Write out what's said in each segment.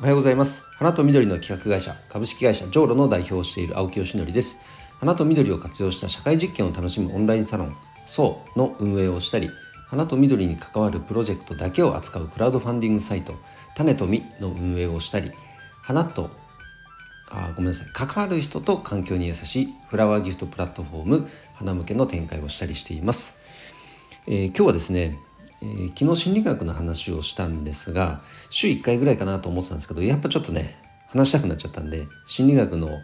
おはようございます。花と緑の企画会社株式会社ジョーロの代表をしている青木よしのりです。花と緑を活用した社会実験を楽しむオンラインサロンソーの運営をしたり花と緑に関わるプロジェクトだけを扱うクラウドファンディングサイト種と実の運営をしたり花とあごめんなさい関わる人と環境に優しいフラワーギフトプラットフォーム花向けの展開をしたりしています、えー、今日はですねえー、昨日心理学の話をしたんですが週1回ぐらいかなと思ってたんですけどやっぱちょっとね話したくなっちゃったんで心理学の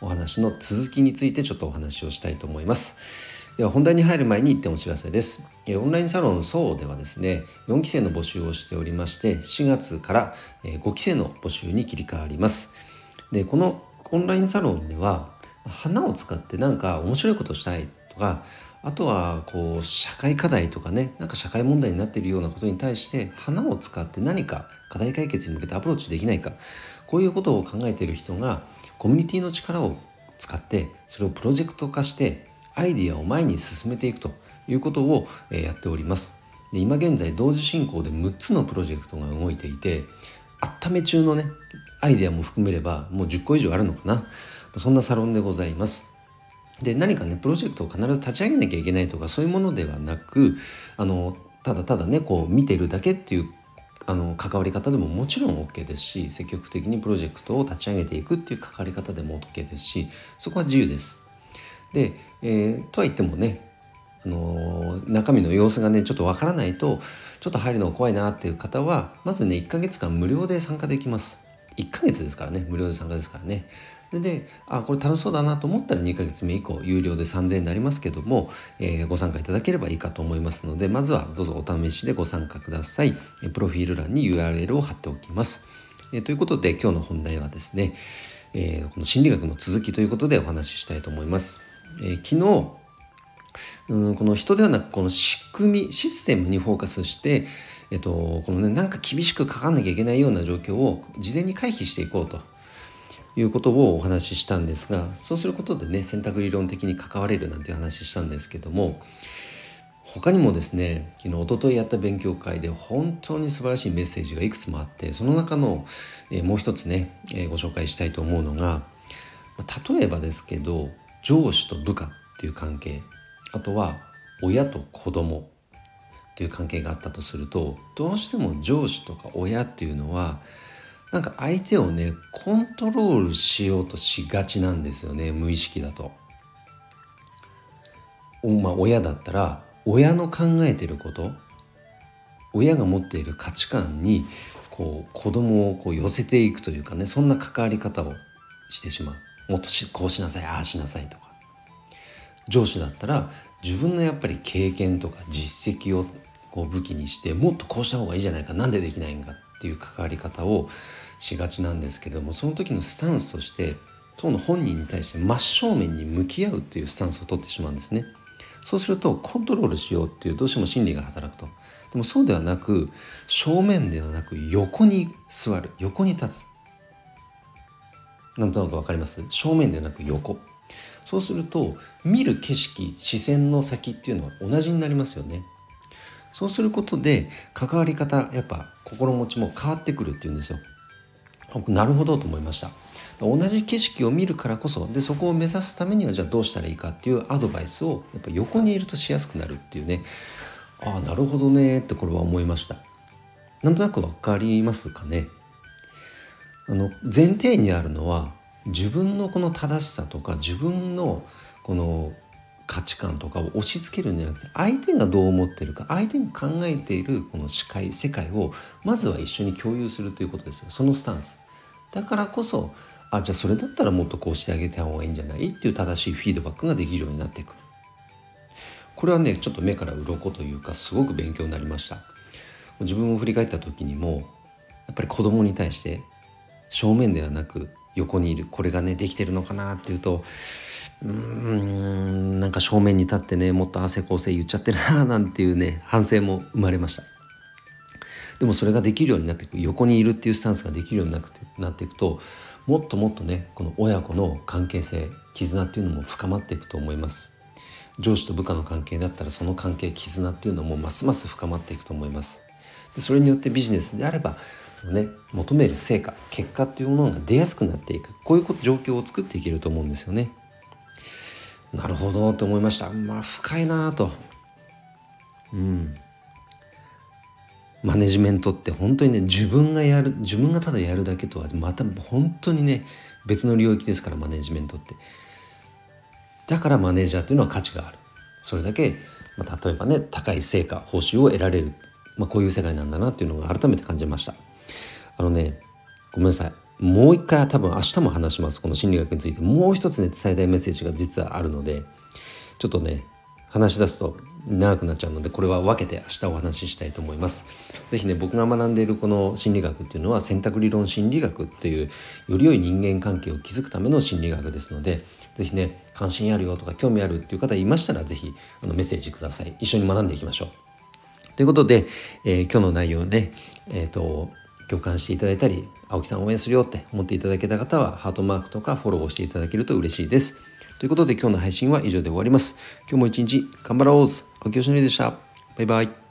お話の続きについてちょっとお話をしたいと思います。では本題に入る前に1点お知らせです、オンラインサロン SO ではですね4期生の募集をしておりまして4月から、5期生の募集に切り替わります。でこのオンラインサロンでは花を使ってなんか面白いことしたいとかあとはこう社会課題とかねなんか社会問題になっているようなことに対して花を使って何か課題解決に向けてアプローチできないか。こういうことを考えている人がコミュニティの力を使ってそれをプロジェクト化してアイディアを前に進めていくということをやっております。で今現在同時進行で6つのプロジェクトが動いていて温め中のねアイデアも含めればもう10個以上あるのかな。そんなサロンでございます。で何かねプロジェクトを必ず立ち上げなきゃいけないとかそういうものではなくあのただただねこう見てるだけっていうあの関わり方でももちろん OK ですし積極的にプロジェクトを立ち上げていくっていう関わり方でも OK ですしそこは自由です。で、えー、とは言ってもねあの中身の様子がねちょっとわからないとちょっと入るの怖いなっていう方はまずね1ヶ月間無料で参加できます。1ヶ月ですからね無料で参加ですからねでであこれ楽しそうだなと思ったら2ヶ月目以降有料で3000円になりますけども、えー、ご参加いただければいいかと思いますのでまずはどうぞお試しでご参加ください。プロフィール欄に URL を貼っておきます、えー、ということで今日の本題はですね、えー、この心理学の続きということでお話ししたいと思います、え、昨日うんこの人ではなくこの仕組みシステムにフォーカスしてえっと、このねなんか厳しくかかなきゃいけないような状況を事前に回避していこうと。いうことをお話ししたんですがそうすることでね選択理論的に関われるなんていう話したんですけども他にもですね昨日一昨日やった勉強会で本当に素晴らしいメッセージがいくつもあってその中の、えー、もう一つね、えー、ご紹介したいと思うのが例えばですけど上司と部下っていう関係あとは親と子供っていう関係があったとするとどうしても上司とか親っていうのはなんか相手をねコントロールしようとしがちなんですよね無意識だと。まあ親だったら親の考えてること親が持っている価値観にこう子供をこう寄せていくというかねそんな関わり方をしてしまうもっとこうしなさいああしなさいとか上司だったら自分のやっぱり経験とか実績をこう武器にしてもっとこうした方がいいじゃないかなんでできないんかっていう関わり方をしがちなんですけれどもその時のスタンスとして当の本人に対して真正面に向き合うっていうスタンスを取ってしまうんですね。そうするとコントロールしようっていうどうしても心理が働くと。でもそうではなく正面ではなく横に座る横に立つ。なんとなく分かります？正面ではなく横。そうすると見る景色視線の先っていうのは同じになりますよね。そうすることで関わり方やっぱ心持ちも変わってくるっていうんですよ。僕なるほどと思いました。同じ景色を見るからこそでそこを目指すためにはじゃあどうしたらいいかっていうアドバイスをやっぱ横にいるとしやすくなるっていうね。ああなるほどねってこれは思いました。なんとなく分かりますかね。あの前提にあるのは自分のこの正しさとか自分のこの価値観とかを押し付けるんじゃなくて相手がどう思ってるか相手が考えているこの視界世界をまずは一緒に共有するということですよ。そのスタンス。だからこそあじゃあそれだったらもっとこうしてあげた方がいいんじゃないっていう正しいフィードバックができるようになってくる。これはねちょっと目から鱗というかすごく勉強になりました。自分を振り返った時にもやっぱり子供に対して正面ではなく横にいるこれがねできてるのかなっていうとうーんなんか正面に立ってねもっと汗構成言っちゃってるななんていうね 反省も生まれました。でもそれができるようになっていく横にいるっていうスタンスができるようになっていくともっともっとねこの親子の関係性絆っていうのも深まっていくと思います。上司と部下の関係だったらその関係絆っていうのもますます深まっていくと思います。でそれによってビジネスであればね求める成果結果っていうものが出やすくなっていく。こういう状況を作っていけると思うんですよね。なるほどと思いました。まあ深いなと。うん。マネジメントって本当にね自分がやる自分がただやるだけとはまた本当にね別の領域ですからマネジメントって。だからマネージャーっていうのは価値がある。それだけ、まあ、例えばね高い成果報酬を得られる、まあ、こういう世界なんだなっていうのが改めて感じました。あのねごめんなさい。もう一回多分明日も話しますこの心理学についてもう一つね伝えたいメッセージが実はあるのでちょっとね話し出すと長くなっちゃうのでこれは分けて明日お話ししたいと思います。是非ね僕が学んでいるこの心理学っていうのは選択理論心理学っていうより良い人間関係を築くための心理学ですので是非ね関心あるよとか興味あるっていう方いましたら是非あのメッセージください一緒に学んでいきましょう。ということで、えー、今日の内容ねえっ、ー、と共感していただいたり青木さん応援するよって思っていただけた方はハートマークとかフォローをしていただけると嬉しいです。ということで今日の配信は以上で終わります。今日も一日頑張ろう青木よしのりでした。バイバイ。